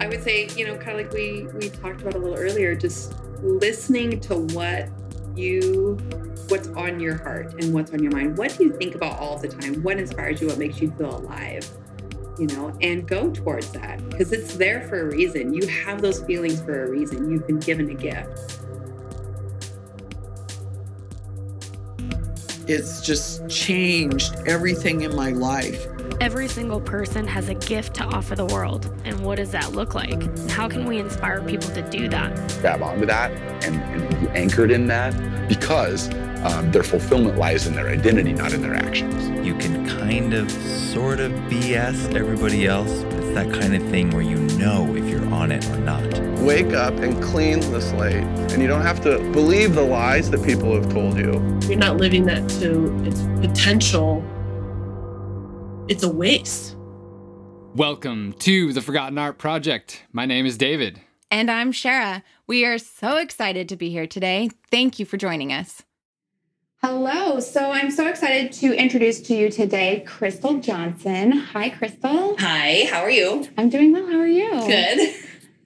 I would say, you know, kind of like we we talked about a little earlier, just listening to what you what's on your heart and what's on your mind. What do you think about all the time? What inspires you? What makes you feel alive? You know, and go towards that because it's there for a reason. You have those feelings for a reason. You've been given a gift. It's just changed everything in my life. Every single person has a gift to offer the world. And what does that look like? How can we inspire people to do that? Grab onto that and, and be anchored in that because um, their fulfillment lies in their identity, not in their actions. You can kind of, sort of BS everybody else, it's that kind of thing where you know if you're on it or not. Wake up and clean the slate. And you don't have to believe the lies that people have told you. You're not living that to its potential it's a waste. Welcome to the Forgotten Art Project. My name is David. And I'm Sherah. We are so excited to be here today. Thank you for joining us. Hello. So I'm so excited to introduce to you today Crystal Johnson. Hi, Crystal. Hi, how are you? I'm doing well. How are you? Good.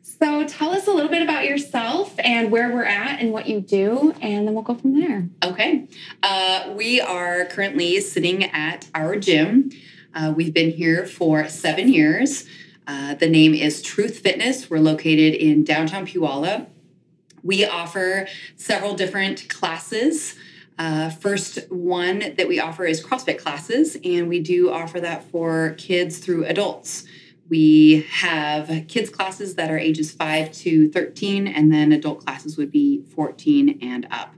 So tell us a little bit about yourself and where we're at and what you do, and then we'll go from there. Okay. Uh, we are currently sitting at our gym. Uh, we've been here for seven years. Uh, the name is Truth Fitness. We're located in downtown Puyallup. We offer several different classes. Uh, first one that we offer is CrossFit classes, and we do offer that for kids through adults. We have kids classes that are ages 5 to 13, and then adult classes would be 14 and up.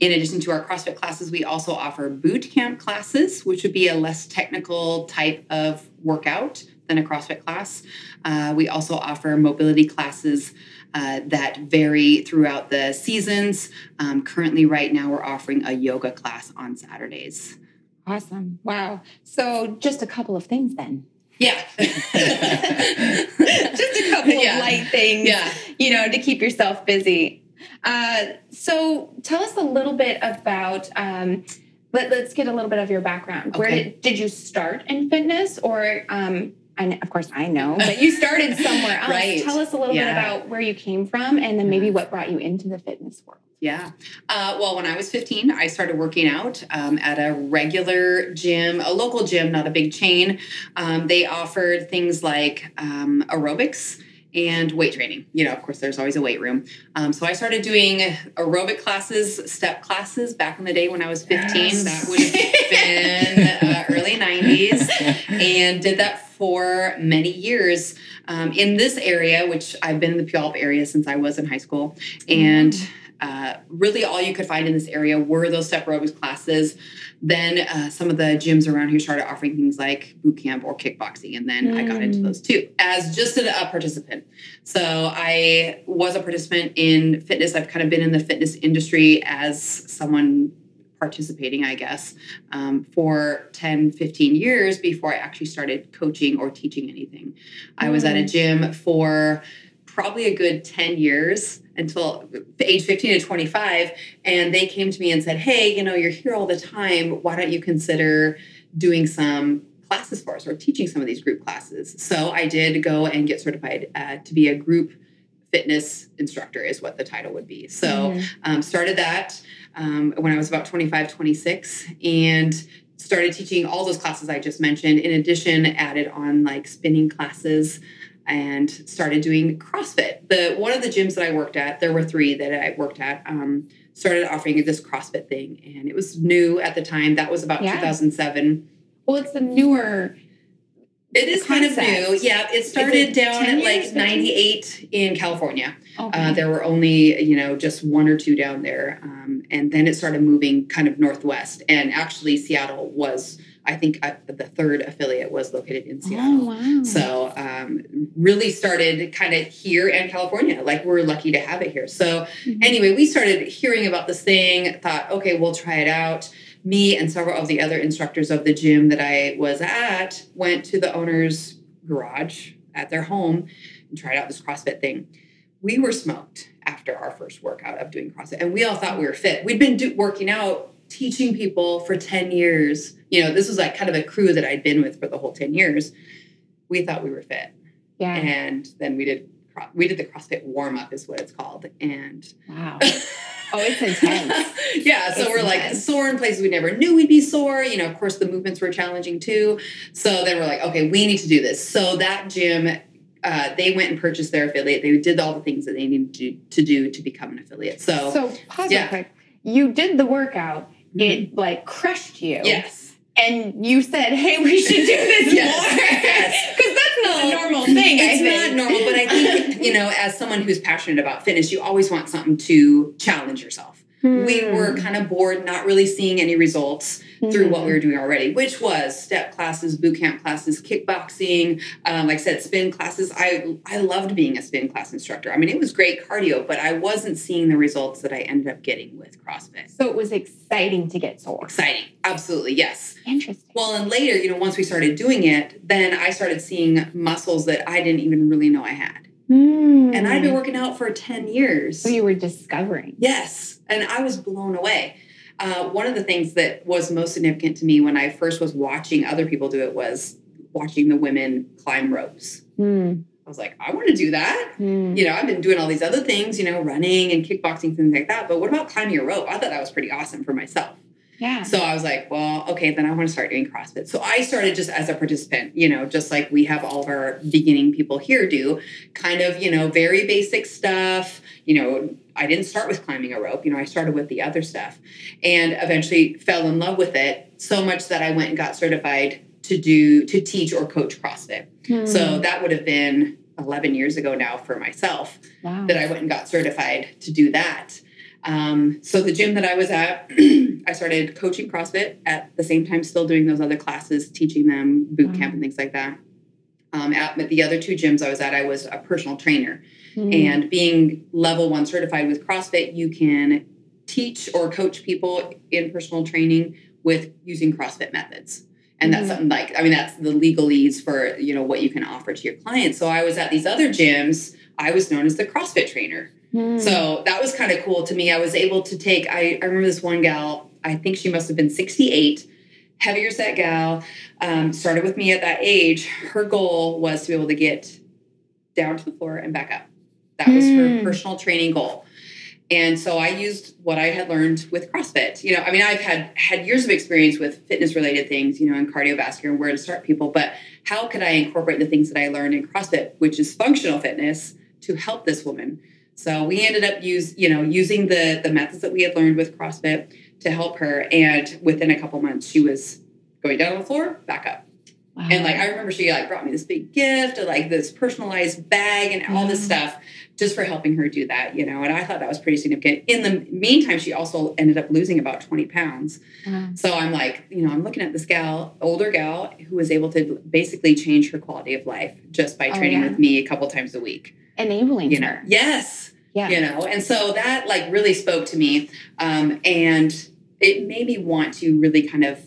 In addition to our CrossFit classes, we also offer boot camp classes, which would be a less technical type of workout than a CrossFit class. Uh, we also offer mobility classes uh, that vary throughout the seasons. Um, currently, right now, we're offering a yoga class on Saturdays. Awesome. Wow. So, just a couple of things then. Yeah. just a couple yeah. of light things, yeah. you know, to keep yourself busy. Uh, so tell us a little bit about. Um, let, us get a little bit of your background. Okay. Where did, did you start in fitness, or um, I, of course I know, but you started somewhere else. right. Tell us a little yeah. bit about where you came from, and then maybe what brought you into the fitness world. Yeah. Uh, well, when I was 15, I started working out um, at a regular gym, a local gym, not a big chain. Um, they offered things like um, aerobics and weight training. You know, of course, there's always a weight room. Um, so I started doing aerobic classes, step classes back in the day when I was 15. Yes. That would have been uh, early 90s, and did that for many years um, in this area, which I've been in the Puyallup area since I was in high school, and. Mm-hmm uh, really all you could find in this area were those step aerobics classes. Then uh, some of the gyms around here started offering things like boot camp or kickboxing, and then mm. I got into those too as just a, a, participant. So I was a participant in fitness. I've kind of been in the fitness industry as someone participating, I guess, um, for 10, 15 years before I actually started coaching or teaching anything. Mm. I was at a mm. gym for probably a good 10 years until age 15 to 25 and they came to me and said hey you know you're here all the time. Why don't you consider doing some classes for us or teaching some of these group classes? So i did go and get certified uh, to be a group fitness instructor is what the title would be. So mm-hmm. um, started that um, when i was about 25 26 and started teaching all those classes i just mentioned. In addition added on like spinning classes and started doing CrossFit. The one of the gyms that I worked at, there were three that I worked at, um, started offering this CrossFit thing, and it was new at the time. That was about yeah. 2007. Well, it's the newer. It is concept. kind of new. Yeah, it started it down at like 98 in California. Okay. Uh, there were only, you know, just one or two down there. Um, and then it started moving kind of northwest. And actually, Seattle was I think uh, the third affiliate was located in Seattle. Oh, wow. So um, really started kind of here in California. Like we're lucky to have it here. So mm-hmm. anyway, we started hearing about this thing. Thought, okay, we'll try it out. Me and several of the other instructors of the gym that I was at went to the owner's garage at their home and tried out this CrossFit thing. We were smoked after our first workout of doing CrossFit, and we all thought we were fit. We'd been do- working out teaching people for 10 years. You know, this was like kind of a crew that I'd been with for the whole 10 years. We thought we were fit. Yeah. And then we did we did the CrossFit warm up is what it's called. And wow. Oh, it's intense. yeah. So it's we're intense. like sore in places we never knew we'd be sore. You know, of course the movements were challenging too. So then we're like, okay, we need to do this. So that gym uh, they went and purchased their affiliate. They did all the things that they needed to do to, do to become an affiliate. So, so pause yeah. quick. You did the workout. Mm-hmm. It like crushed you. Yes. And you said, "Hey, we should do this yes. more," because that's not a normal thing. It's not normal, but I think you know, as someone who's passionate about fitness, you always want something to challenge yourself. Hmm. We were kind of bored, not really seeing any results mm-hmm. through what we were doing already, which was step classes, boot camp classes, kickboxing, um, like I said, spin classes. I I loved being a spin class instructor. I mean, it was great cardio, but I wasn't seeing the results that I ended up getting with CrossFit. So it was exciting to get sore. Exciting, absolutely, yes. Interesting. Well, and later, you know, once we started doing it, then I started seeing muscles that I didn't even really know I had. Mm. And I'd been working out for 10 years. So you were discovering. Yes. And I was blown away. Uh, one of the things that was most significant to me when I first was watching other people do it was watching the women climb ropes. Mm. I was like, I want to do that. Mm. You know, I've been doing all these other things, you know, running and kickboxing, things like that. But what about climbing a rope? I thought that was pretty awesome for myself. Yeah. So I was like, well, okay, then I want to start doing CrossFit. So I started just as a participant, you know, just like we have all of our beginning people here do, kind of, you know, very basic stuff. You know, I didn't start with climbing a rope, you know, I started with the other stuff and eventually fell in love with it so much that I went and got certified to do, to teach or coach CrossFit. Hmm. So that would have been 11 years ago now for myself wow. that I went and got certified to do that. Um, so the gym that I was at, I started coaching CrossFit at the same time, still doing those other classes, teaching them boot wow. camp and things like that. Um, at the other two gyms I was at, I was a personal trainer. Mm-hmm. And being level one certified with CrossFit, you can teach or coach people in personal training with using CrossFit methods. And that's mm-hmm. something like, I mean, that's the legalese for, you know, what you can offer to your clients. So I was at these other gyms, I was known as the CrossFit trainer. Mm. So that was kind of cool to me. I was able to take, I, I remember this one gal, I think she must have been 68, heavier set gal, um, started with me at that age. Her goal was to be able to get down to the floor and back up. That was mm. her personal training goal. And so I used what I had learned with CrossFit. You know, I mean, I've had had years of experience with fitness related things, you know, and cardiovascular and where to start people, but how could I incorporate the things that I learned in CrossFit, which is functional fitness, to help this woman? So we ended up use, you know, using the the methods that we had learned with CrossFit to help her. And within a couple months, she was going down on the floor, back up. Wow. And like I remember she like brought me this big gift, or like this personalized bag and all this mm. stuff just for helping her do that, you know. And I thought that was pretty significant. In the meantime, she also ended up losing about 20 pounds. So I'm like, you know, I'm looking at this gal, older gal, who was able to basically change her quality of life just by oh, training oh, yeah. with me a couple times a week. Enabling you know? her. Yes. Yeah. You know, and so that like really spoke to me. Um, and it made me want to really kind of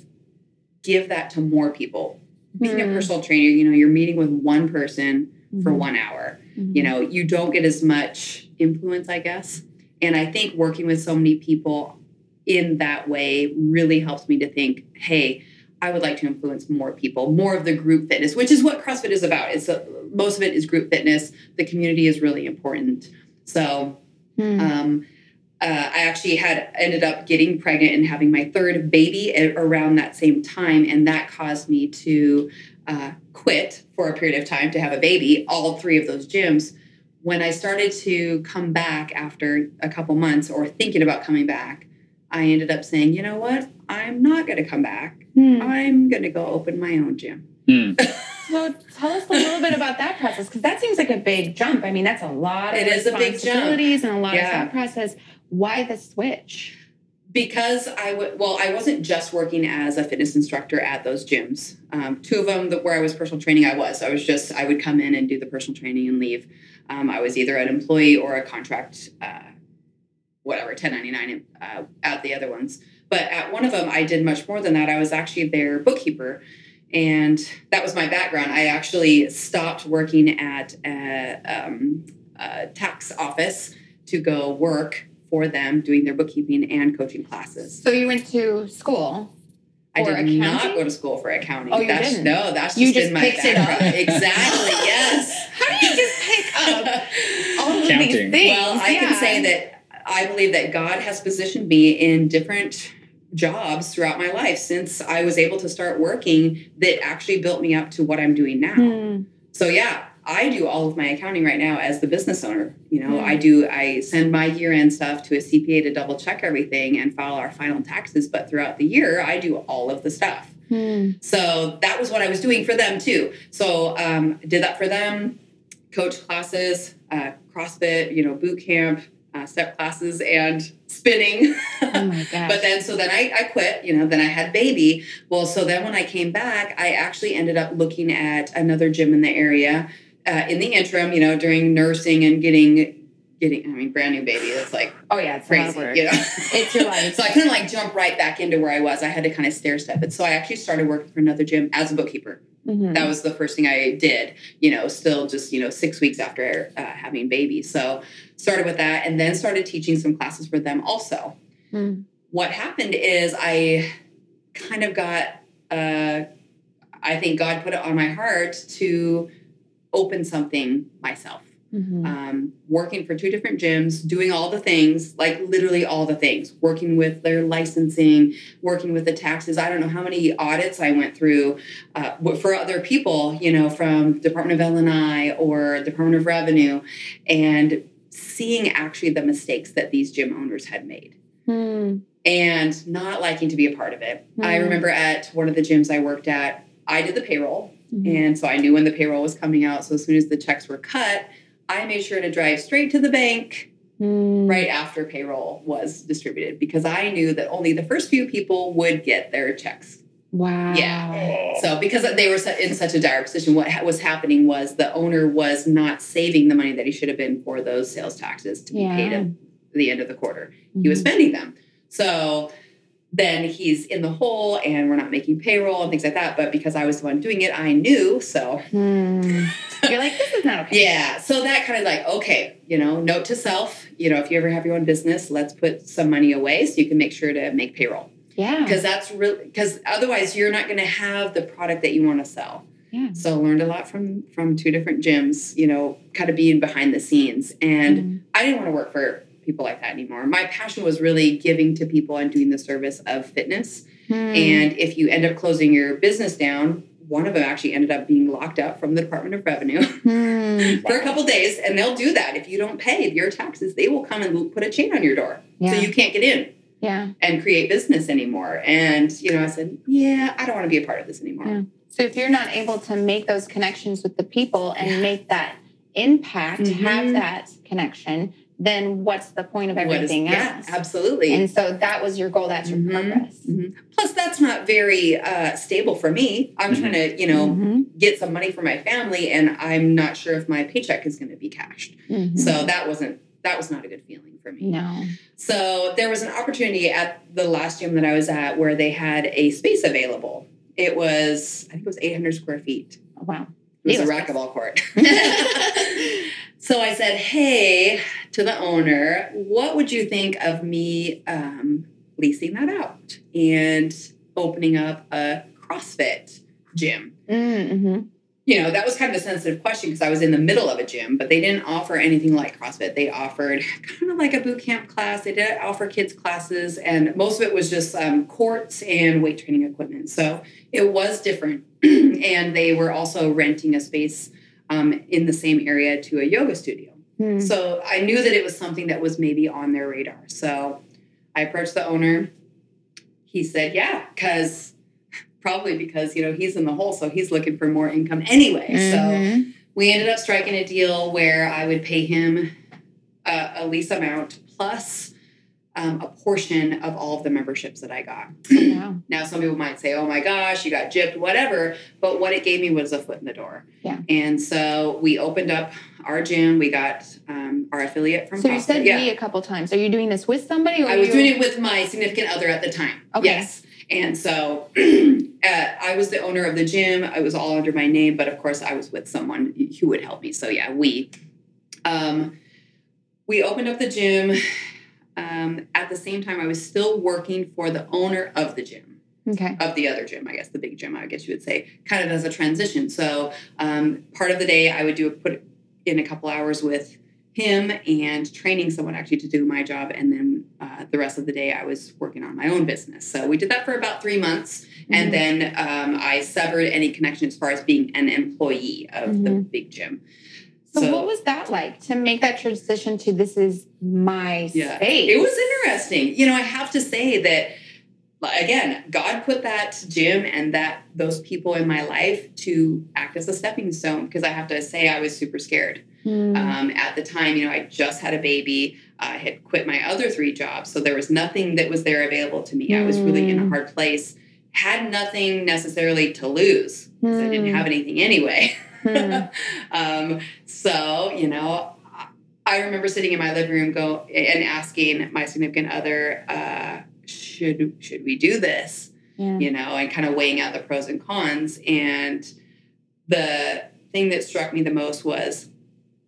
give that to more people. Being mm. a hmm. personal trainer, you know, you're meeting with one person mm-hmm. for one hour. Mm-hmm. You know, you don't get as much influence, I guess. And I think working with so many people in that way really helps me to think, hey, I would like to influence more people, more of the group fitness, which is what CrossFit is about. It's a, most of it is group fitness. The community is really important. So, mm. um, uh, I actually had ended up getting pregnant and having my third baby around that same time, and that caused me to uh, quit for a period of time to have a baby. All three of those gyms. When I started to come back after a couple months, or thinking about coming back, I ended up saying, "You know what? I'm not going to come back. Mm. I'm going to go open my own gym." Mm. so tell us a little bit about that process because that seems like a big jump. I mean, that's a lot of it is a big jump. and a lot yeah. of thought process. Why the switch? Because I would, well, I wasn't just working as a fitness instructor at those gyms. Um, two of them that where I was personal training, I was. I was just, I would come in and do the personal training and leave. Um, I was either an employee or a contract, uh, whatever, 1099 uh, at the other ones. But at one of them, I did much more than that. I was actually their bookkeeper. And that was my background. I actually stopped working at a, um, a tax office to go work for them doing their bookkeeping and coaching classes. So you went to school? I did accounting? not go to school for accounting. Oh, you that's, didn't? No, that's you just, just my picked background. It up. exactly. Yes. How do you just pick up of these things. Well, I yeah. can say that I believe that God has positioned me in different jobs throughout my life since I was able to start working that actually built me up to what I'm doing now. Hmm. So yeah, I do all of my accounting right now as the business owner. You know, Hmm. I do I send my year-end stuff to a CPA to double check everything and file our final taxes, but throughout the year I do all of the stuff. Hmm. So that was what I was doing for them too. So um, did that for them, coach classes, uh, CrossFit, you know, boot camp, uh, step classes, and spinning. Oh my gosh. but then, so then I, I quit, you know, then I had baby. Well, so then when I came back, I actually ended up looking at another gym in the area uh, in the interim, you know, during nursing and getting, getting, I mean, brand new baby. It's like, oh yeah, it's crazy, you know. It's your life. so I couldn't like jump right back into where I was. I had to kind of stair step it. So I actually started working for another gym as a bookkeeper. Mhm. That was the first thing I did. You know, still just you know six weeks after uh, having baby. So started with that, and then started teaching some classes for them also. Hmm. What happened is I kind of got. Uh, I think God put it on my heart to open something myself Mhm. um, working for two different gyms, doing all the things, like literally all the things, working with their licensing, working with the taxes. I don't know how many audits I went through uh, for other people, you know, from Department of L&I or Department of Revenue, and seeing actually the mistakes that these gym owners had made Hmm. and not liking to be a part of it. I Hmm. remember at one of the gyms I worked at, I did the payroll. Mhm. And so I knew when the payroll was coming out. So as soon as the checks were cut, I made sure to drive straight to the bank Hmm. right after payroll was distributed because I knew that only the first few people would get their checks. Wow. Yeah. So because they were in such a dire position, what was happening was the owner was not saving the money that he should have been for those sales taxes to be paid at the end of the quarter. He was Mhm. spending them. So then he's in the hole and we're not making payroll and things like that. But because I was the one doing it, I knew. So Hmm. You're like, this is not okay. yeah. So that kind of like, okay, you know, note to self, you know, if you ever have your own business, let's put some money away so you can make sure to make payroll. Yeah. Because that's really because otherwise you're not going to have the product that you want to sell. Yeah. So learned a lot from from two different gyms, you know, kind of being behind the scenes. And Mm-hmm. I didn't want to work for people like that anymore. My passion was really giving to people and doing the service of fitness. Hmm. And if you end up closing your business down, one of them actually ended up being locked up from the Department of Revenue Hmm. for a couple days. And they'll do that. If you don't pay your taxes, they will come and put a chain on your door. Yeah. So you can't get in Yeah. and create business anymore. And, you know, I said, yeah, I don't want to be a part of this anymore. Yeah. So if you're not able to make those connections with the people and make that impact, Mhm. have that connection, then what's the point of everything yeah, else? absolutely. And so that was your goal. That's your Mhm. purpose. Mhm. Plus, that's not very uh, stable for me. I'm trying to, you know, Mhm. get some money for my family, and I'm not sure if my paycheck is going to be cashed. Mhm. So that wasn't that was not a good feeling for me. no. So there was an opportunity at the last gym that I was at where they had a space available. It was I think it was 800 square feet. Oh, wow. It was It a was- racquetball court. so I said, "Hey, to the owner, what would you think of me um, leasing that out and opening up a CrossFit gym?" Mm-hmm. You know, that was kind of a sensitive question because I was in the middle of a gym, but they didn't offer anything like CrossFit. They offered kind of like a boot camp class. They did offer kids classes, and most of it was just um, courts and weight training equipment. So it was different. and they were also renting a space um, in the same area to a yoga studio. Hmm. So I knew that it was something that was maybe on their radar. So I approached the owner. He said, yeah, because probably because, you know, he's in the hole. So he's looking for more income anyway. So Mhm. we ended up striking a deal where I would pay him a, a lease amount plus um, a portion of all of the memberships that I got. Wow. Now, some people might say, oh my gosh, you got gypped, whatever. But what it gave me was a foot in the door. Yeah. And so we opened up our gym. We got um, our affiliate from So you said yeah. we a couple times. Are you doing this with somebody? Or I was doing it with my significant other at the time. Okay. Yes. And so uh, I was the owner of the gym. I was all under my name, but of course I was with someone who would help me. So yeah, we. Um, we opened up the gym. Um, at the same time, I was still working for the owner of the gym Okay. of the other gym, I guess the big gym, I guess you would say, kind of as a transition. So um, part of the day I would do a, put in a couple hours with him and training someone actually to do my job. And then uh, the rest of the day, I was working on my own business. So we did that for about three months. Mm-hmm. And then um, I severed any connection as far as being an employee of mm-hmm. the big gym. So, so, what was that like to make that transition to this is my yeah, space? It was interesting. You know, I have to say that again, God put that gym and that those people in my life to act as a stepping stone because I have to say I was super scared. Mm. Um, at the time, you know, I just had a baby. I had quit my other three jobs. So there was nothing that was there available to me. Mm. I was really in a hmm. hard place, had nothing necessarily to lose because mm. I didn't hmm. have anything anyway. Hmm. um, so, you know, I remember sitting in my living room go and asking my significant other, uh, should should we do this? Yeah. You know, and kind of weighing out the pros and cons. And the thing that struck me the most was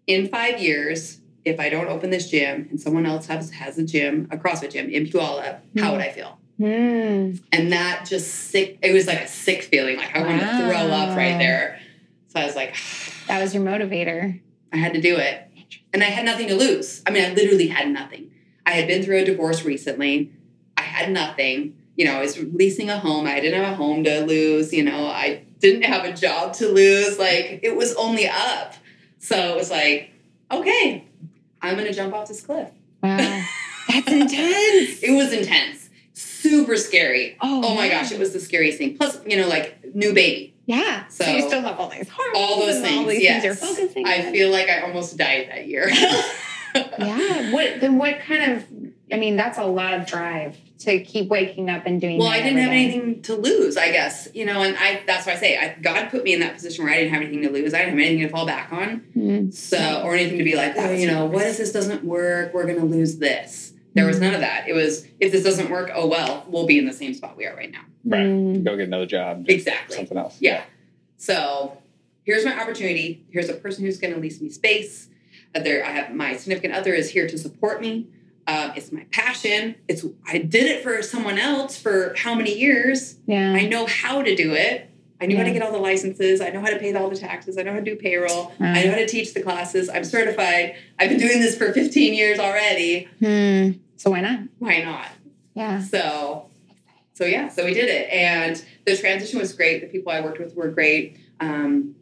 in five years, if I don't open this gym and someone else has, has a gym, a CrossFit gym in Puyallup, mm. how would I feel? Mm. And that just sick, it was like a sick feeling. Like I wow. wanted to throw up right there. So I was like, that was your motivator. I had to do it. And I had nothing to lose. I mean, I literally had nothing. I had been through a divorce recently. I had nothing. You know, I was leasing a home. I didn't have a home to lose. You know, I didn't have a job to lose. Like, it was only up. So it was like, okay, I'm to jump off this cliff. Wow. That's intense. it was intense. Super scary. Oh, oh my gosh, it was the scariest thing. Plus, you know, like new baby. Yeah. So, so you still have all these hormones. All those things. All these yes. things you're focusing I on. feel like I almost died that year. yeah. What then what kind of I mean, that's a lot of drive to keep waking up and doing. Well, I didn't have anything to lose, I guess. You know, and I that's why I say I, God put me in that position where I didn't have anything to lose. I didn't have anything to fall back on. Mm-hmm. So, or anything to be like, oh, you know, what if this doesn't work? We're going to lose this. There was none of that. It was if this doesn't work, oh well, we'll be in the same spot we are right now. Right. Mm. Go get another job. Exactly. Something else. Yeah. So here's my opportunity. Here's a person who's going to lease me space. There, I have my significant other is here to support me. Um, it's my passion. It's I did it for someone else for how many years? Yeah. I know how to do it. I knew yeah. how to get all the licenses. I know how to pay all the taxes. I know how to do payroll. Uh, I know how to teach the classes. I'm certified. I've been doing this for 15 years already. Hmm. So why not? Why not? Yeah. So, so yeah. So we did it, and the transition was great. The people I worked with were great. Um,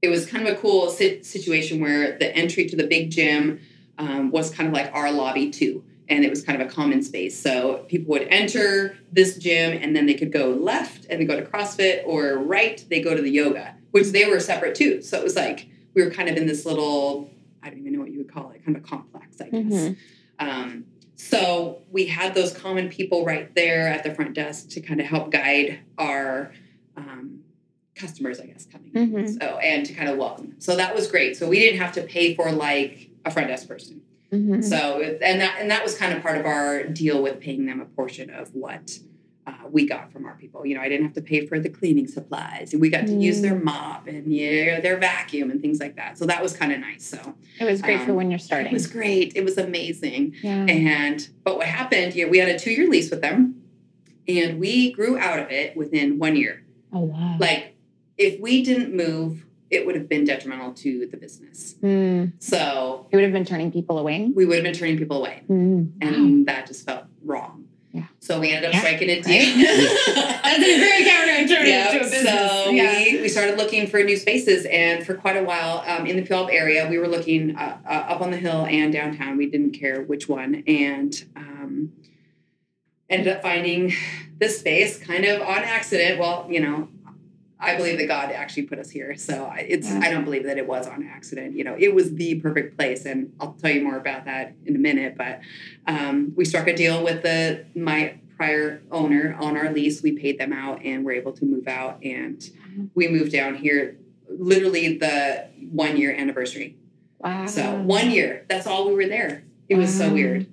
it was kind of a cool situation where the entry to the big gym um, was kind of like our lobby too. And it was kind of a common space. So people would enter this gym and then they could go left and they go to CrossFit or right, they go to the yoga, which they were separate too. So it was like we were kind of in this little, I don't even know what you would call it, kind of a complex, I guess. Mm-hmm. Um, so we had those common people right there at the front desk to kind of help guide our um, customers, I guess, coming. Mm-hmm. So and to kind of welcome them. So that was great. So we didn't have to pay for like a front desk person. Mm-hmm. So and that and that was kind of part of our deal with paying them a portion of what uh, we got from our people. You know, I didn't have to pay for the cleaning supplies. We got to mm. use their mm. mop and yeah, their vacuum and things like that. So that was kind of nice. So it was great um, for when you're starting. It was great. It was amazing. Yeah. And but what happened? Yeah, we had a two year lease with them, and we grew out of it within one year. Oh wow! Like if we didn't move it would have been detrimental to the business. Mm. So it would have been turning people away. We would have been turning people away, mm. and wow. that just felt wrong. Yeah. So we ended up yeah, striking a deal. Right? That's a very counterintuitive yeah, to a business. So yeah. we, we started looking for new spaces, and for quite a while um, in the Puyallup area, we were looking uh, uh, up on the hill and downtown. We didn't care which one, and um, ended up finding this space kind of on accident. Well, you know, I believe that God actually put us here. So it's. I don't believe that it was on accident. You know, it was the perfect place, and I'll tell you more about that in a minute. But um, we struck a deal with the my prior owner on our lease. We paid them out, and we're able to move out, and we moved down here. Literally the one year anniversary. Wow! So one year. That's all we were there. It wow. was so weird.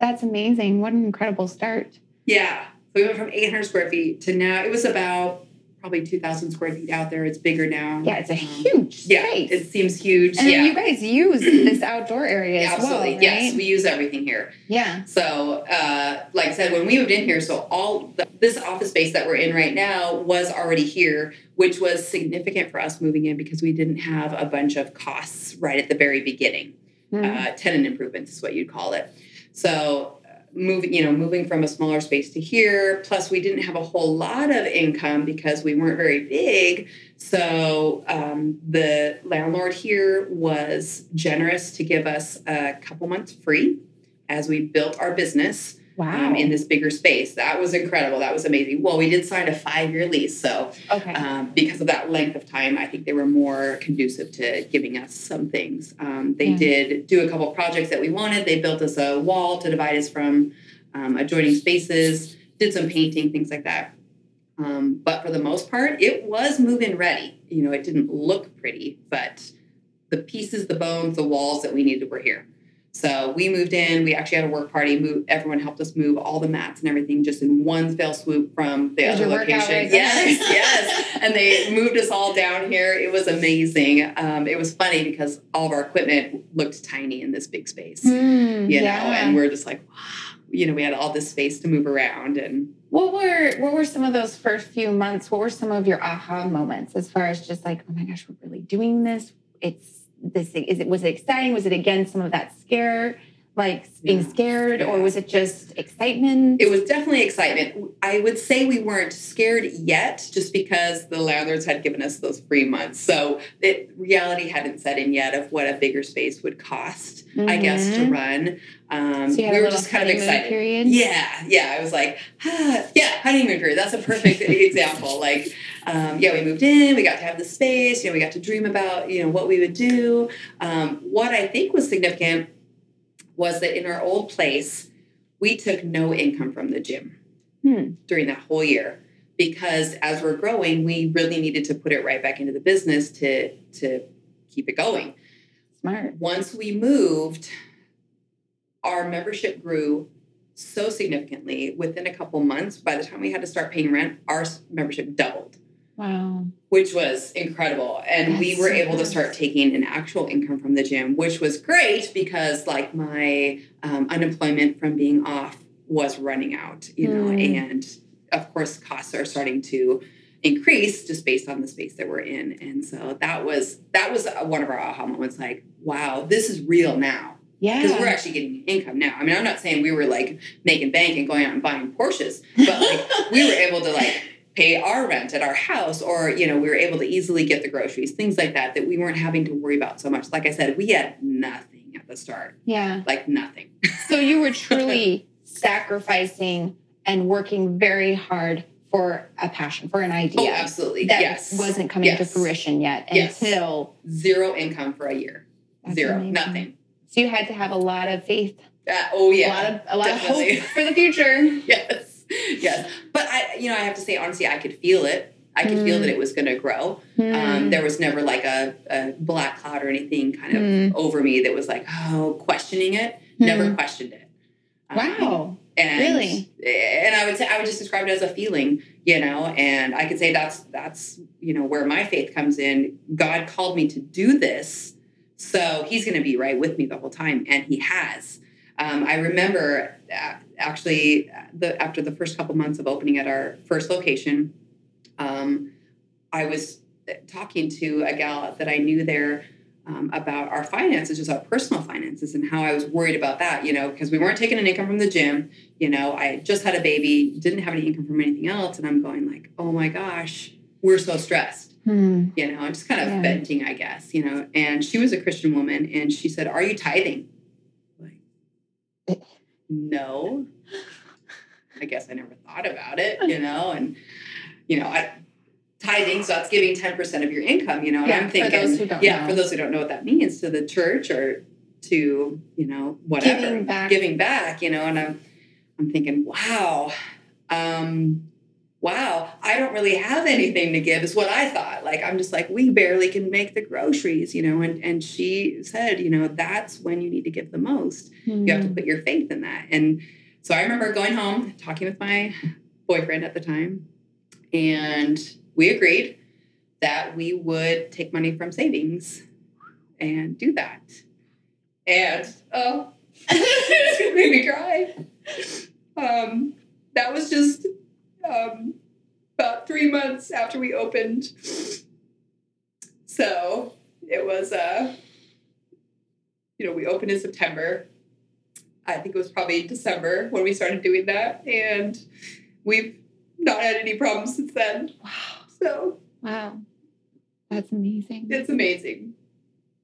That's amazing. What an incredible start. Yeah. So we went from 800 square feet to now it was about probably 2,000 square feet out there. It's bigger now. Yeah, it's a um, huge yeah, space. it seems huge. And yeah. you guys use this outdoor area yeah, as absolutely. well, right? Yes, we use everything here. Yeah. So, uh, like I said, when we moved in here, so all the, this office space that we're in right now was already here, which was significant for us moving in because we didn't have a bunch of costs right at the very beginning. mm. uh, tenant improvements is what you'd call it. So moving, you know, moving from a smaller space to here. Plus, we didn't have a whole lot of income because we weren't very big. So um, the landlord here was generous to give us a couple months free as we built our business. Wow. Um, in this bigger space. That was incredible. That was amazing. Well, we did sign a five year lease. So, okay. um, because of that length of time, I think they were more conducive to giving us some things. Um, they yeah. did do a couple projects that we wanted. They built us a wall to divide us from um, adjoining spaces, did some painting, things like that. Um, but for the most part, it was move in ready. You know, it didn't look pretty, but the pieces, the bones, the walls that we needed were here. So we moved in. We actually had a work party. Move, everyone helped us move all the mats and everything just in one fell swoop from the other location. Right yes, yes. And they moved us all down here. It was amazing. Um, it was funny because all of our equipment looked tiny in this big space. Mm, you yeah. know, and we're just like, wow. You know, we had all this space to move around and. What were what were some of those first few months? What were some of your aha moments as far as just like, oh my gosh, we're really doing this? It's this is it was it exciting? Was it again some of that scare like being scared or was it just excitement? It was definitely excitement. I would say we weren't scared yet just because the landlords had given us those free months. So it reality hadn't set in yet of what a bigger space would cost mm-hmm. i guess to mm-hmm. run. Um, so we were just kind of excited. period? yeah yeah. I was like ah, yeah honeymoon period. That's a perfect example. Like um, yeah, we moved in, we got to have the space, you know, we got to dream about, you know, what we would do. Um, what I think was significant was that in our old place, we took no income from the gym hmm. during that whole year because as we're growing, we really needed to put it right back into the business to to keep it going. Smart. Once we moved, our membership grew so significantly within a couple months. By the time we had to start paying rent, our membership doubled. Wow. Which was incredible. And That's we were so able to start taking an actual income from the gym, which was great because, like, my um, unemployment from being off was running out, you know, mm. and of course, costs are starting to increase just based on the space that we're in. And so that was that was one of our aha moments like, wow, this is real now. Yeah. Because we're actually getting income now. I mean, I'm not saying we were like making bank and going out and buying Porsches, but like we were able to like pay our rent at our house or you know we were able to easily get the groceries things like that that we weren't having to worry about so much. Like i said we had nothing at the start. Yeah. Like nothing. So you were truly sacrificing and working very hard for a passion for an idea oh, absolutely. that yes. wasn't coming yes. to fruition yet yes. until zero income for a year. That's zero. amazing. nothing. So you had to have a lot of faith. Uh, oh yeah. A lot of a lot Definitely. of hope for the future. Yes yes. But I, you know, I have to say, honestly, I could feel it. I could mm. feel that it was going to grow. Mm. Um, there was never like a, a, black cloud or anything kind of mm. over me that was like, oh, questioning it. Never mm. questioned it. Um, wow. And, really? And I would say I would just describe it as a feeling, you know, and I could say that's that's you know where my faith comes in. God called me to do this, so He's going to be right with me the whole time, and He has. Um, I remember uh, actually the, after the first couple months of opening at our first location, um, I was talking to a gal that I knew there um, about our finances, just our personal finances, and how I was worried about that. You know, because we weren't taking an income from the gym. You know, I just had a baby, didn't have any income from anything else, and I'm going like, oh my gosh, we're so stressed. Hmm. You know, I'm just kind of yeah. venting, I guess. You know, and she was a Christian woman, and she said, "Are you tithing?" No. I guess I never thought about it, you know, and you know, I tithing, so that's giving 10% of your income, you know. And yeah, I'm thinking, for yeah, know. for those who don't know what that means to the church or to, you know, whatever. Giving back. Giving back, you know, and I'm I'm thinking, wow. Um, wow, I don't really have anything to give, is what I thought. Like, I'm just like, we barely can make the groceries, you know. And, and she said, you know, that's when you need to give the most. Mm. You have to hmm. put your faith in that. And so I remember going home, talking with my boyfriend at the time, and we agreed that we would take money from savings and do that. And oh, it's gonna make me cry. Um, that was just um, about three months after we opened. So it was uh, you know, we opened in September. I think it was probably December when we started doing that. And we've not had any problems since then. Wow. So, wow. That's amazing. It's amazing.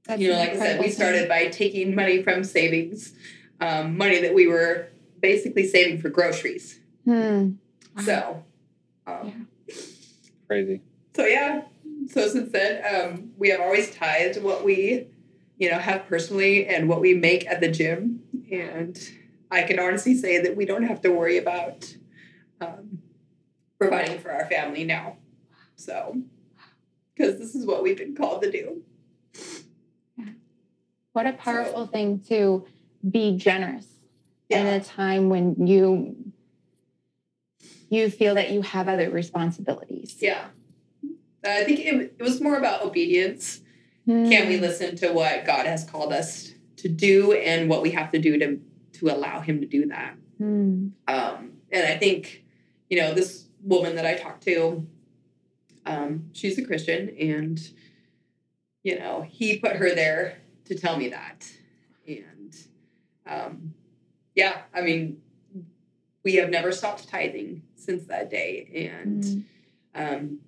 That's you know, like I said, we started by taking money from savings, um, money that we were basically saving for groceries. Hmm. So, um, yeah. crazy. So yeah. So since then, um, we have always tithed what we, you know, have personally and what we make at the gym, and I can honestly say that we don't have to worry about um, providing for our family now. So, because this is what we've been called to do. What a powerful so, thing to be generous yeah. in a time when you you feel that you have other responsibilities. Yeah. I think it, it was more about obedience. Mm. Can we listen to what God has called us to do and what we have to do to to allow Him to do that? Mm. Um, and I think, you know, this woman that I talked to, um, she's a Christian, and you know, he put her there to tell me that, and um, yeah, I mean, we have never stopped tithing since that day, and. Mm. Um,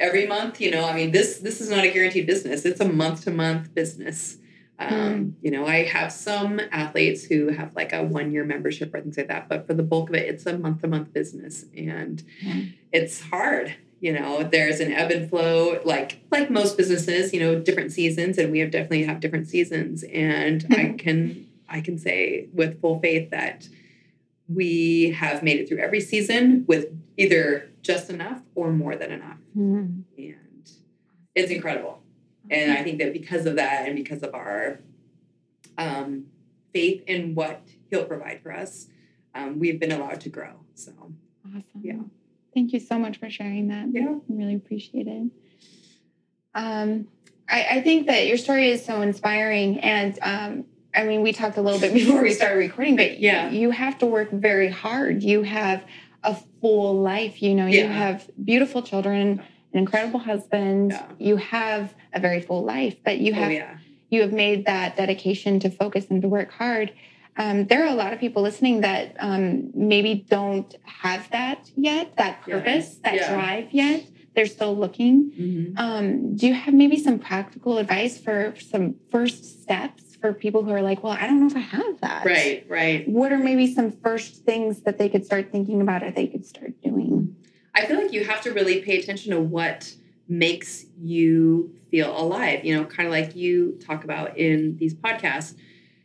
every month you know i mean this this is not a guaranteed business it's a month to month business um, mm. you know i have some athletes who have like a one year membership or things like that but for the bulk of it it's a month to month business and mm. it's hard you know there's an ebb and flow like like most businesses you know different seasons and we have definitely have different seasons and i can i can say with full faith that we have made it through every season with either just enough or more than enough. Mm-hmm. And it's incredible. And I think that because of that and because of our um, faith in what He'll provide for us, um, we've been allowed to grow. So, awesome. Yeah. Thank you so much for sharing that. Yeah. I really appreciate it. Um, I, I think that your story is so inspiring. And um, I mean, we talked a little bit before we started recording, but yeah, you have to work very hard. You have a full life. You know, yeah. you have beautiful children, an incredible husband. Yeah. You have a very full life, but you oh, have oh, yeah. you have made that dedication to focus and to work hard. Um, there are a lot of people listening that um, maybe don't have that yet, that purpose, that drive yet. They're still looking. Mm-hmm. Um, do you have maybe some practical advice for some first steps for people who are like, well, I don't know if I have that. Right, right. What are maybe some first things that they could start thinking about or they could start doing? I feel like you have to really pay attention to what makes you feel alive. You know, kind of like you talk about in these podcasts.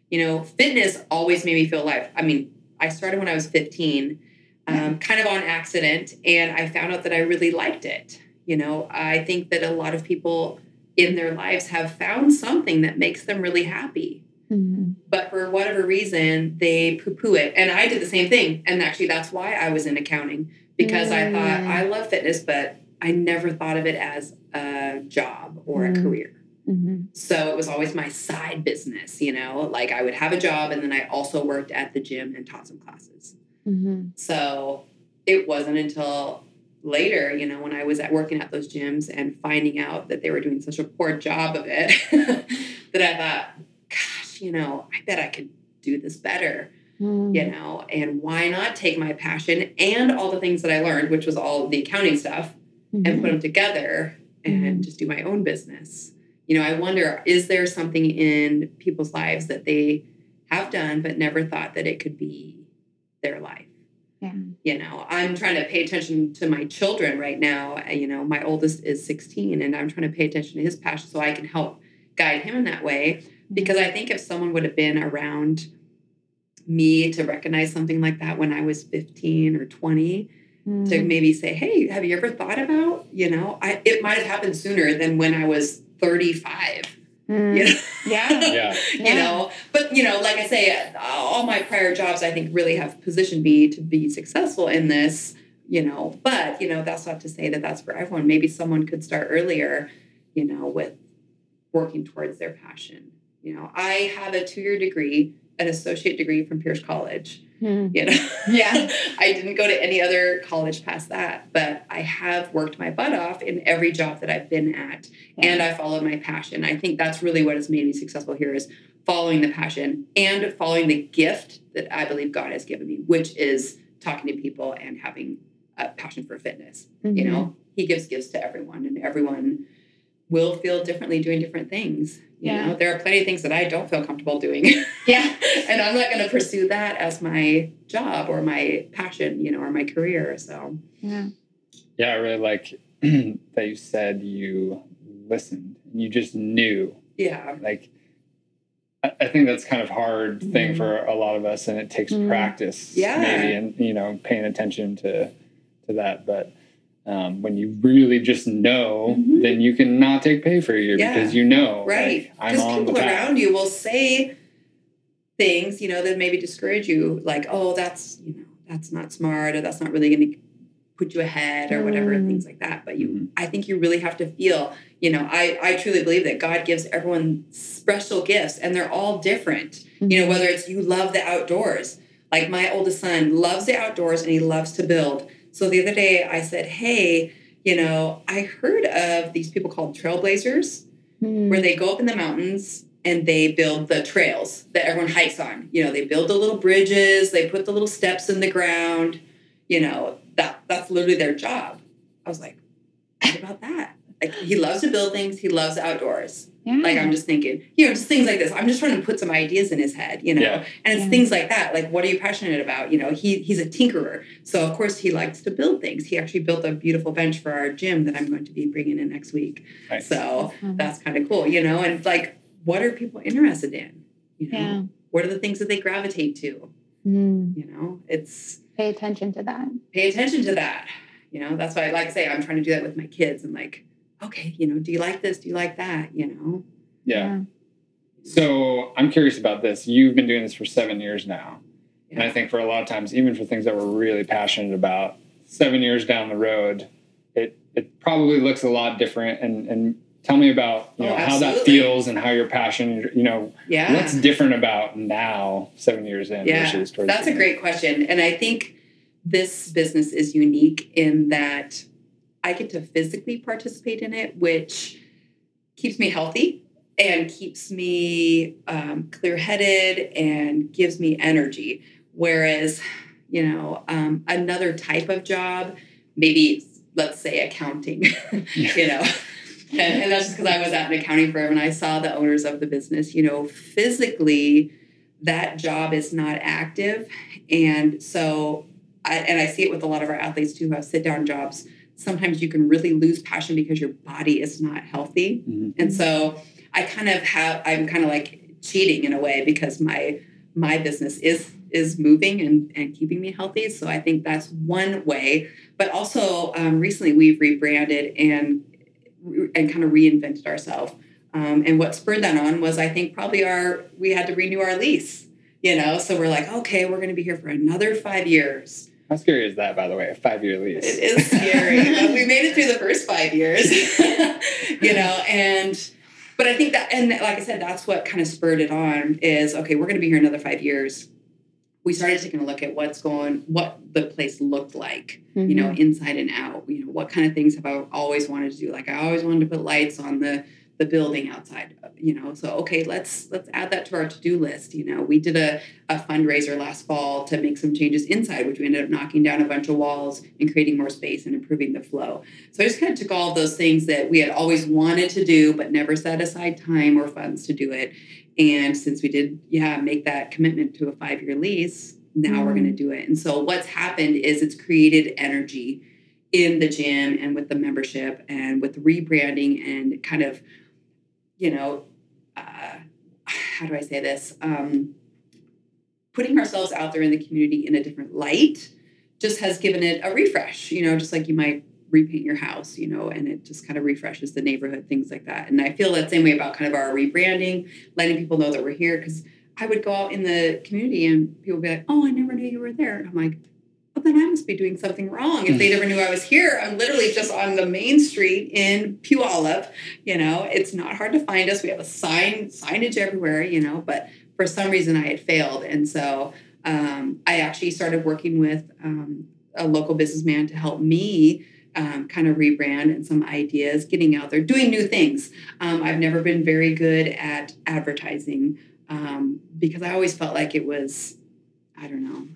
You know, fitness always made me feel alive. I mean, I started when I was 15, um, kind of on accident, and I found out that I really liked it. You know, I think that a lot of people in their lives have found something that makes them really happy. Mm-hmm. But for whatever reason, they poo poo it. And I did the same thing. And actually, that's why I was in accounting because mm-hmm. I thought mm. I love fitness, but I never thought of it as a job or mm-hmm. a career. Mm-hmm. So it was always my side business, you know, like I would have a job and then I also worked at the gym and taught some classes. Mm-hmm. So it wasn't until later, you know, when I was at working at those gyms and finding out that they were doing such a poor job of it, that I thought, gosh, you know, I bet I could do this better. Mm. You know, and why not take my passion and all the things that I learned, which was all the accounting stuff, mm-hmm. and put them together and mm-hmm. just do my own business. You know, I wonder is there something in people's lives that they have done but never thought that it could be their life? Yeah. You know, I'm trying to pay attention to my children right now. Uh, you know, my oldest is 16 and I'm trying to pay attention to his passion so I can help guide him in that way. Because I think if someone would have been around me to recognize something like that when I was 15 or 20, mm. to maybe say, hey, have you ever thought about, you know, I, it might have happened sooner than when I was 35 Mm. You know? Yeah. yeah. You know, but you know, like I say, all my prior jobs I think really have positioned me to be successful in this, you know, but you know, that's not to say that that's for everyone. Maybe someone could start earlier, you know, with working towards their passion. You know, I have a two-year degree, an associate degree from Pierce College. Mm. You know, yeah. I didn't go to any other college past that, but I have worked my butt off in every job that I've been at, yeah. and I followed my passion. I think that's really what has made me successful here is following the passion and following the gift that I believe God has given me, which is talking to people and having a passion for fitness. Mm-hmm. You know, He gives gifts to everyone, and everyone will feel differently doing different things. You yeah. know, there are plenty of things that I don't feel comfortable doing. yeah. and I'm not going to pursue that as my job or my passion, you know, or my career. So, yeah. Yeah, I really like that you said you listened and you just knew. Yeah. Like, I think that's kind of hard thing mm. for a lot of us, and it takes mm. practice, yeah. maybe, and you know, paying attention to to that. But um, when you really just know, mm-hmm. then you can not take pay for a year yeah. because you know, right? Because like, people around you will say things, you know, that maybe discourage you, like, "Oh, that's you know, that's not smart, or that's not really going to put you ahead, or whatever, mm. things like that." But you, mm-hmm. I think you really have to feel, you know, I I truly believe that God gives everyone special gifts, and they're all different. Mm-hmm. You know, mm-hmm. whether it's you love the outdoors, like my oldest son loves the outdoors and he loves to build so the other day I said, hey, you know, I heard of these people called trailblazers mm. where they go up in the mountains and they build the trails that everyone hikes on. You know, they build the little bridges, they put the little steps in the ground. You know, that that's literally their job. I was like, what about that? Like he loves to build things, he loves outdoors. Yeah. Like I'm just thinking, you know, just things like this. I'm just trying to put some ideas in his head, you know. Yeah. And it's yeah. things like that. Like, what are you passionate about? You know, he he's a tinkerer, so of course he likes to build things. He actually built a beautiful bench for our gym that I'm going to be bringing in next week. Nice. So mm-hmm. that's kind of cool, you know. And like, what are people interested in? You know, yeah. what are the things that they gravitate to? Mm. You know, it's pay attention to that. Pay attention to that. You know, that's why I like to say I'm trying to do that with my kids and like okay, you know, do you like this? Do you like that? You know? Yeah. yeah. So I'm curious about this. You've been doing this for seven years now. Yeah. And I think for a lot of times, even for things that we're really passionate about, seven years down the road, it it probably looks a lot different. And and tell me about you oh, know how that feels and how your passion, you know, yeah. what's different about now, seven years in yeah. versus towards That's a great question. And I think this business is unique in that I get to physically participate in it, which keeps me healthy and keeps me um, clear headed and gives me energy. Whereas, you know, um, another type of job, maybe let's say accounting, you know. And, and that's just because I was at an accounting firm and I saw the owners of the business, you know, physically that job is not active. And so, I, and I see it with a lot of our athletes too who have sit down jobs sometimes you can really lose passion because your body is not healthy. Mm-hmm. And so I kind of have I'm kind of like cheating in a way because my my business is is moving and, and keeping me healthy. So I think that's one way. But also um, recently we've rebranded and and kind of reinvented ourselves. Um, and what spurred that on was I think probably our we had to renew our lease. You know, so we're like, okay, we're going to be here for another five years. How scary is that, by the way? A five year lease. It is scary. we made it through the first five years, you know, and but I think that, and like I said, that's what kind of spurred it on is okay, we're going to be here another five years. We started taking a look at what's going, what the place looked like, mm-hmm. you know, mm-hmm. inside and out. You know, what kind of things have I always wanted to do? Like I always wanted to put lights on the the building outside you know so okay let's let's add that to our to-do list you know. We did a, a fundraiser last fall to make some changes inside which we ended up knocking down a bunch of walls and creating more space and improving the flow. So i just kind of took all of those things that we had always wanted to do but never set aside time or funds to do it. And since we did yeah make that commitment to a five year lease now mm. we're going to do it. And so what's happened is it's created energy in the gym and with the membership and with rebranding and kind of you know, uh, how do I say this? Um, putting ourselves out there in the community in a different light just has given it a refresh, you know, just like you might repaint your house, you know, and it just kind of refreshes the neighborhood, things like that. And I feel that same way about kind of our rebranding, letting people know that we're here. Cause I would go out in the community and people would be like, oh, I never knew you were there. And I'm like, then I must be doing something wrong. If they never knew I was here, I'm literally just on the main street in Puyallup. You know, it's not hard to find us. We have a sign, signage everywhere, you know, but for some reason I had failed. And so um, I actually started working with um, a local businessman to help me um, kind of rebrand and some ideas, getting out there, doing new things. Um, I've never been very good at advertising um, because I always felt like it was, I don't know,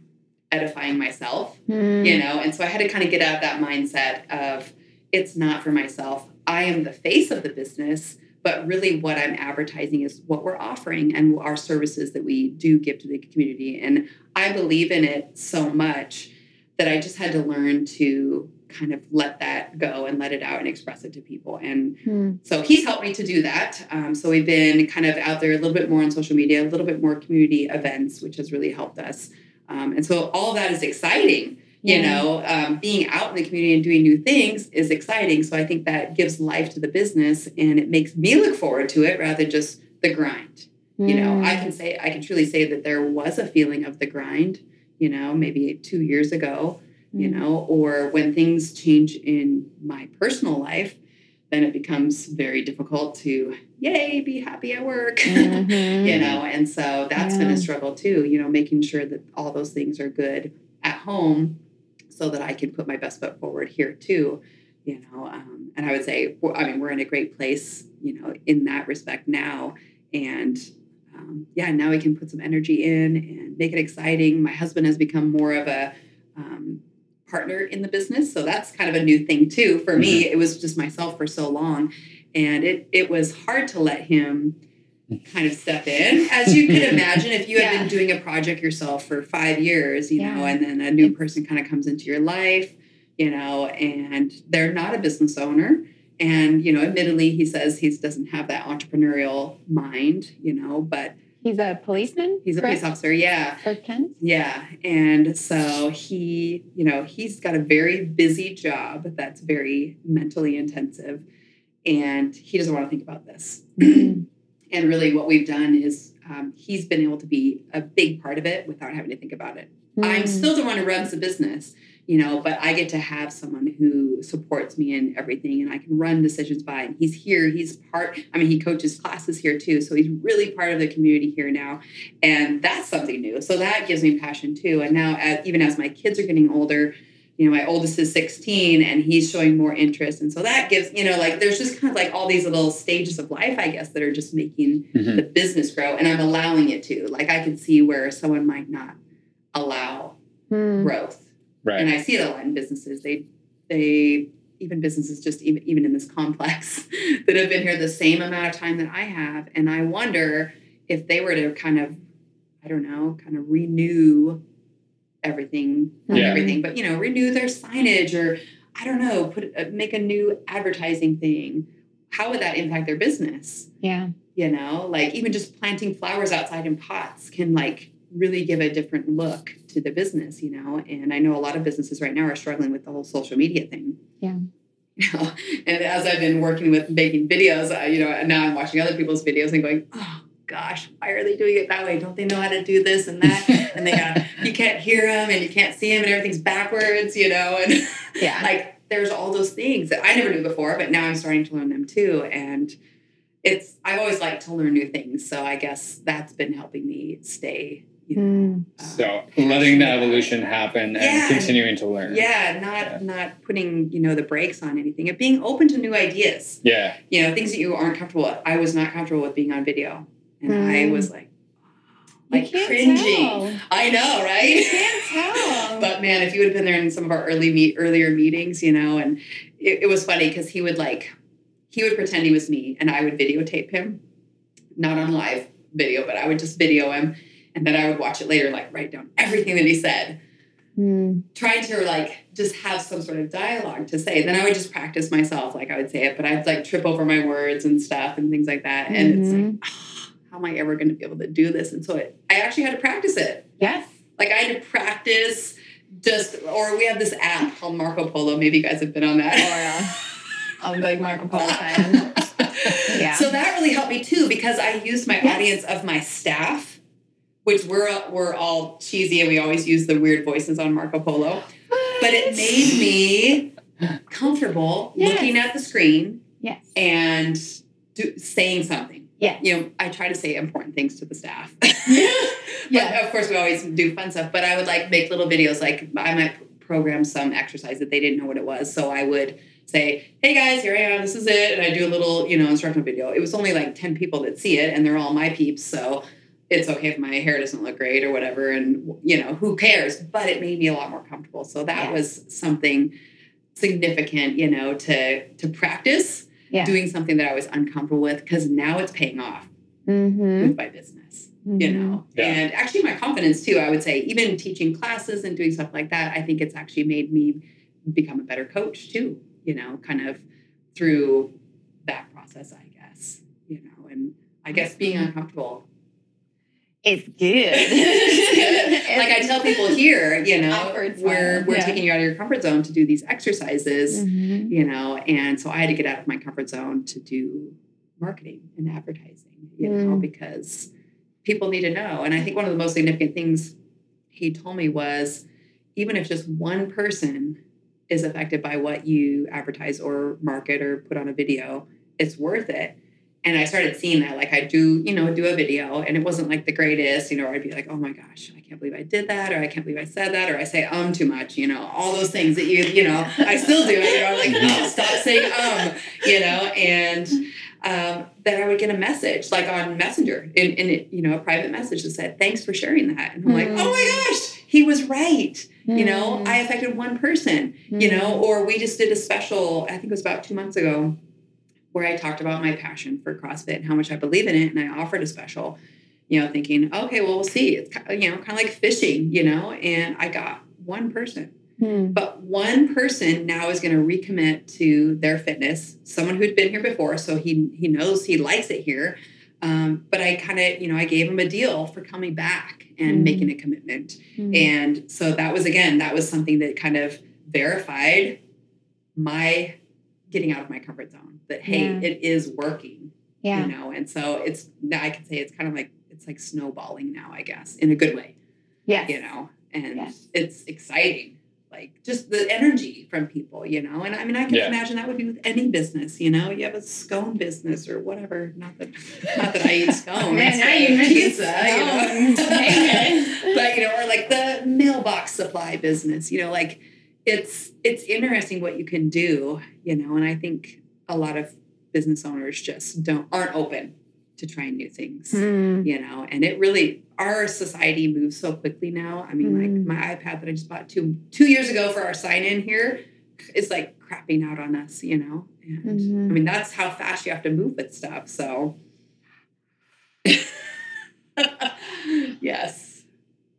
edifying myself, mm. you know? And so I had to kind of get out of that mindset of it's not for myself. I am the face of the business, but really what I'm advertising is what we're offering and our services that we do give to the community. And I believe in it so much that I just had to learn to kind of let that go and let it out and express it to people. And hmm. so he's helped me to do that. Um, so we've been kind of out there a little bit more on social media, a little bit more community events, which has really helped us. Um, and so all that is exciting. Yeah. You know, um, being out in the community and doing new things is exciting. So I think that gives life to the business and it makes me look forward to it rather than just the grind. Mm. You know, I hmm. can say, I can truly say that there was a feeling of the grind, you know, maybe two years ago you mm-hmm. know, or when things change in my personal life, then it becomes very difficult to, yay, be happy at work, mm-hmm. you know, and so that's yeah. been a struggle too, you know, making sure that all those things are good at home so that I can put my best foot forward here too, you know, um, and I would say, I mean, we're in a great place, you know, in that respect now. And um, yeah, now we can put some energy in and make it exciting. My husband has become more of a, um, partner in the business. So that's kind of a new thing too for me. Mm-hmm. It was just myself for so long, and it it was hard to let him kind of step in. As you could imagine, if you had been doing a project yourself for five years, you yeah. know, and then a new person kind of comes into your life, you know, and they're not a business owner. And, you know, admittedly, he says he doesn't have that entrepreneurial mind, you know, but He's a policeman. He's a police officer. Yeah. For Kent. Yeah, and so he, you know, he's got a very busy job that's very mentally intensive, and he doesn't want to think about this. and really, what we've done is um, he's been able to be a big part of it without having to think about it. Mm. I'm still the one who runs the business, you know, but I get to have someone who supports me in everything and I can run decisions by. And he's here, he's part, I mean, he coaches classes here too. So he's really part of the community here now. And that's something new. So that gives me passion too. And now, as, even as my kids are getting older, you know, my oldest is 16 and he's showing more interest. And so that gives, you know, like there's just kind of like all these little stages of life, I guess, that are just making mm-hmm. the business grow. And I'm allowing it to. Like I can see where someone might not allow hmm. growth Right. And I see it a lot in businesses. They they even businesses just even even in this complex that have been here the same amount of time that I have. And I wonder if they were to kind of, I don't know, kind of renew everything, not yeah. everything, but you know, renew their signage or I don't know, put uh, make a new advertising thing. How would that impact their business? Yeah. You know, like even just planting flowers outside in pots can like really give a different look to the business, you know. And I know a lot of businesses right now are struggling with the whole social media thing. Yeah. You know, and as I've been working with making videos, uh, you know, and now I'm watching other people's videos and going, oh gosh, why are they doing it that way? Don't they know how to do this and that? and they got you can't hear them and you can't see them and everything's backwards, you know, and yeah, like there's all those things that I never knew before, but now I'm starting to learn them too. And it's I've always liked to learn new things, so I guess that's been helping me stay mm. so letting the evolution happen and yeah, continuing to learn. Yeah, not yeah. not putting you know the brakes on anything and being open to new ideas. Yeah, you know things that you aren't comfortable with. I was not comfortable with being on video, and mm. I was like. Like cringing, tell. I know, right? You can't tell. but man, if you would have been there in some of our early meet earlier meetings, you know, and it, it was funny because he would like he would pretend he was me, and I would videotape him, not on live video, but I would just video him, and then I would watch it later, like write down everything that he said, mm. trying to like just have some sort of dialogue to say. Then I would just practice myself, like I would say it, but I'd like trip over my words and stuff and things like that. And mm-hmm. it's like, oh, how am I ever going to be able to do this? And so it, I actually had to practice it. Yes. Like I had to practice just, or we have this app called Marco Polo. Maybe you guys have been on that. Oh yeah. I'm big Marco Polo fan. yeah. So that really helped me too because I used my yes. audience of my staff which we're we're all cheesy and we always use the weird voices on Marco Polo. But it made me comfortable yes. looking at the screen yes. and do, saying something. Yeah. You know, I try to say important things to the staff. yeah. of course, we always do fun stuff, but I would like make little videos. Like I might program some exercise that they didn't know what it was. So I would say, hey guys, here I am, this is it. And I do a little, you know, instructional video. It was only like 10 people that see it and they're all my peeps. So it's okay if my hair doesn't look great or whatever. And, you know, who cares? But it made me a lot more comfortable. So that yeah. was something significant, you know, to to practice yeah. doing something that I was uncomfortable with because now it's paying off mm-hmm. with my business. Mm-hmm. You know, yeah. and actually my confidence too. I would say, even teaching classes and doing stuff like that, I think it's actually made me become a better coach too. You know, kind of through that process, I guess. You know, and I guess being uncomfortable it's good. it's good. Like I tell people here, you know, we're we're yeah. taking you out of your comfort zone to do these exercises, mm-hmm. you know, and so I had to get out of my comfort zone to do marketing and advertising, you mm. know, because people need to know. And I think one of the most significant things he told me was even if just one person is affected by what you advertise or market or put on a video, it's worth it and I started seeing that, like I do, you know, do a video, and it wasn't like the greatest, you know. I'd be like, "Oh my gosh, I can't believe I did that," or "I can't believe I said that," or I say "um" too much, you know, all those things that you, you know, I still do. You know, I'm like, "Oh, stop saying um," you know, and um, then I would get a message like on Messenger, in, in you know, a private message that said, "Thanks for sharing that," and I'm like, "Oh my mm. gosh, he was right." You know, I mm. affected one person. You know, mm. or we just did a special. I think it was about two months ago where I talked about my passion for CrossFit and how much I believe in it. And I offered a special, you know, thinking, okay, well, we'll see. It's, you know, kind of like fishing, you know, and I got one person. Hmm. But one person now is going to recommit to their fitness. Someone who'd been here before, so he he knows he likes it here. Um, but I kind of, you know, I gave him a deal for coming back and mm making a commitment. mm And so that was again, that was something that kind of verified my getting out of my comfort zone that hey yeah. it is working yeah. you know? And so it's now i can say it's kind of like it's like snowballing now i guess in a good way. Yeah you know? And yes. it's exciting like just the energy from people you know? And i mean i can yeah. imagine that would be with any business you know? You have a scone business or whatever not that not that i eat scones. Man, I eat pizza you know? But you know or like the mailbox supply business you know? Like it's it's interesting what you can do, you know, and I think a lot of business owners just don't aren't open to trying new things, mm. you know, and it really our society moves so quickly now. I mean, mm. like my iPad that I just bought two two years ago for our sign in here is like crapping out on us, you know. And mm-hmm. I mean, that's how fast you have to move with stuff. So yes.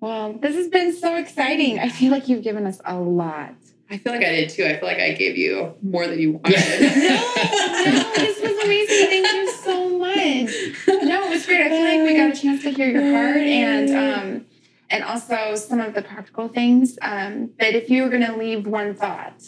Well, this has been so exciting. I feel like you've given us a lot. I feel like I did too. I feel like I gave you more than you wanted. no, no, this was amazing. Thank you so much. No, it was great. I feel like we got a chance to hear your heart and um and also some of the practical things. Um, but if you were going to leave one thought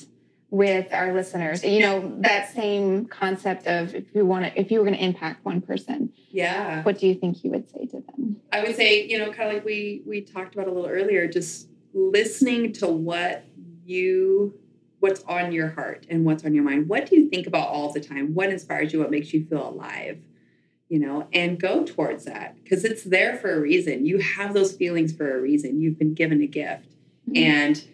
with our listeners you know that same concept of if you want to if you were going to impact one person yeah what do you think you would say to them i would say you know kind of like we we talked about a little earlier just listening to what you what's on your heart and what's on your mind what do you think about all the time what inspires you what makes you feel alive you know and go towards that because it's there for a reason you have those feelings for a reason you've been given a gift mm-hmm. and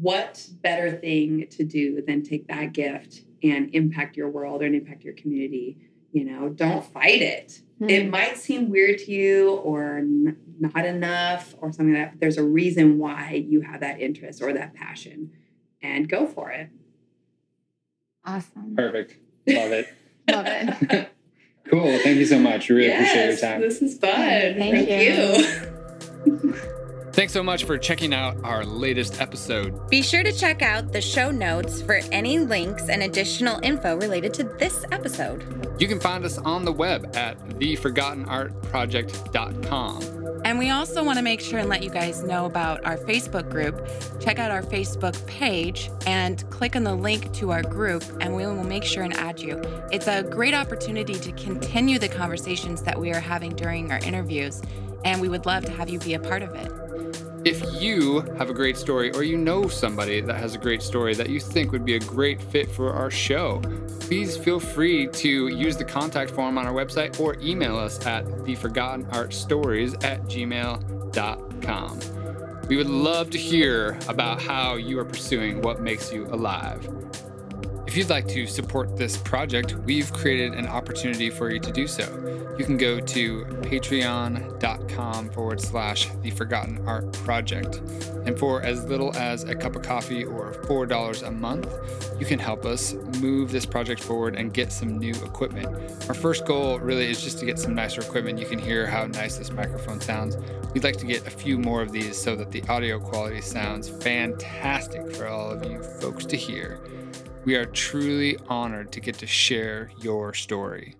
what better thing to do than take that gift and impact your world and impact your community? You know, don't fight it. Mm-hmm. It might seem weird to you or not enough or something like that, but there's a reason why you have that interest or that passion and go for it. Awesome. Perfect. Love it. Love it. cool. Thank you so much. Really yes, appreciate your time. This is fun. Thank, Thank you. you. Thanks so much for checking out our latest episode. Be sure to check out the show notes for any links and additional info related to this episode. You can find us on the web at theforgottenartproject.com. And we also want to make sure and let you guys know about our Facebook group. Check out our Facebook page and click on the link to our group, and we will make sure and add you. It's a great opportunity to continue the conversations that we are having during our interviews, and we would love to have you be a part of it. If you have a great story or you know somebody that has a great story that you think would be a great fit for our show, please feel free to use the contact form on our website or email us at theforgottenartstories at gmail.com. We would love to hear about how you are pursuing what makes you alive. If you'd like to support this project, we've created an opportunity for you to do so. You can go to patreon.com forward slash the Forgotten Art Project. And for as little as a cup of coffee or $4 a month, you can help us move this project forward and get some new equipment. Our first goal really is just to get some nicer equipment. You can hear how nice this microphone sounds. We'd like to get a few more of these so that the audio quality sounds fantastic for all of you folks to hear. We are truly honored to get to share your story.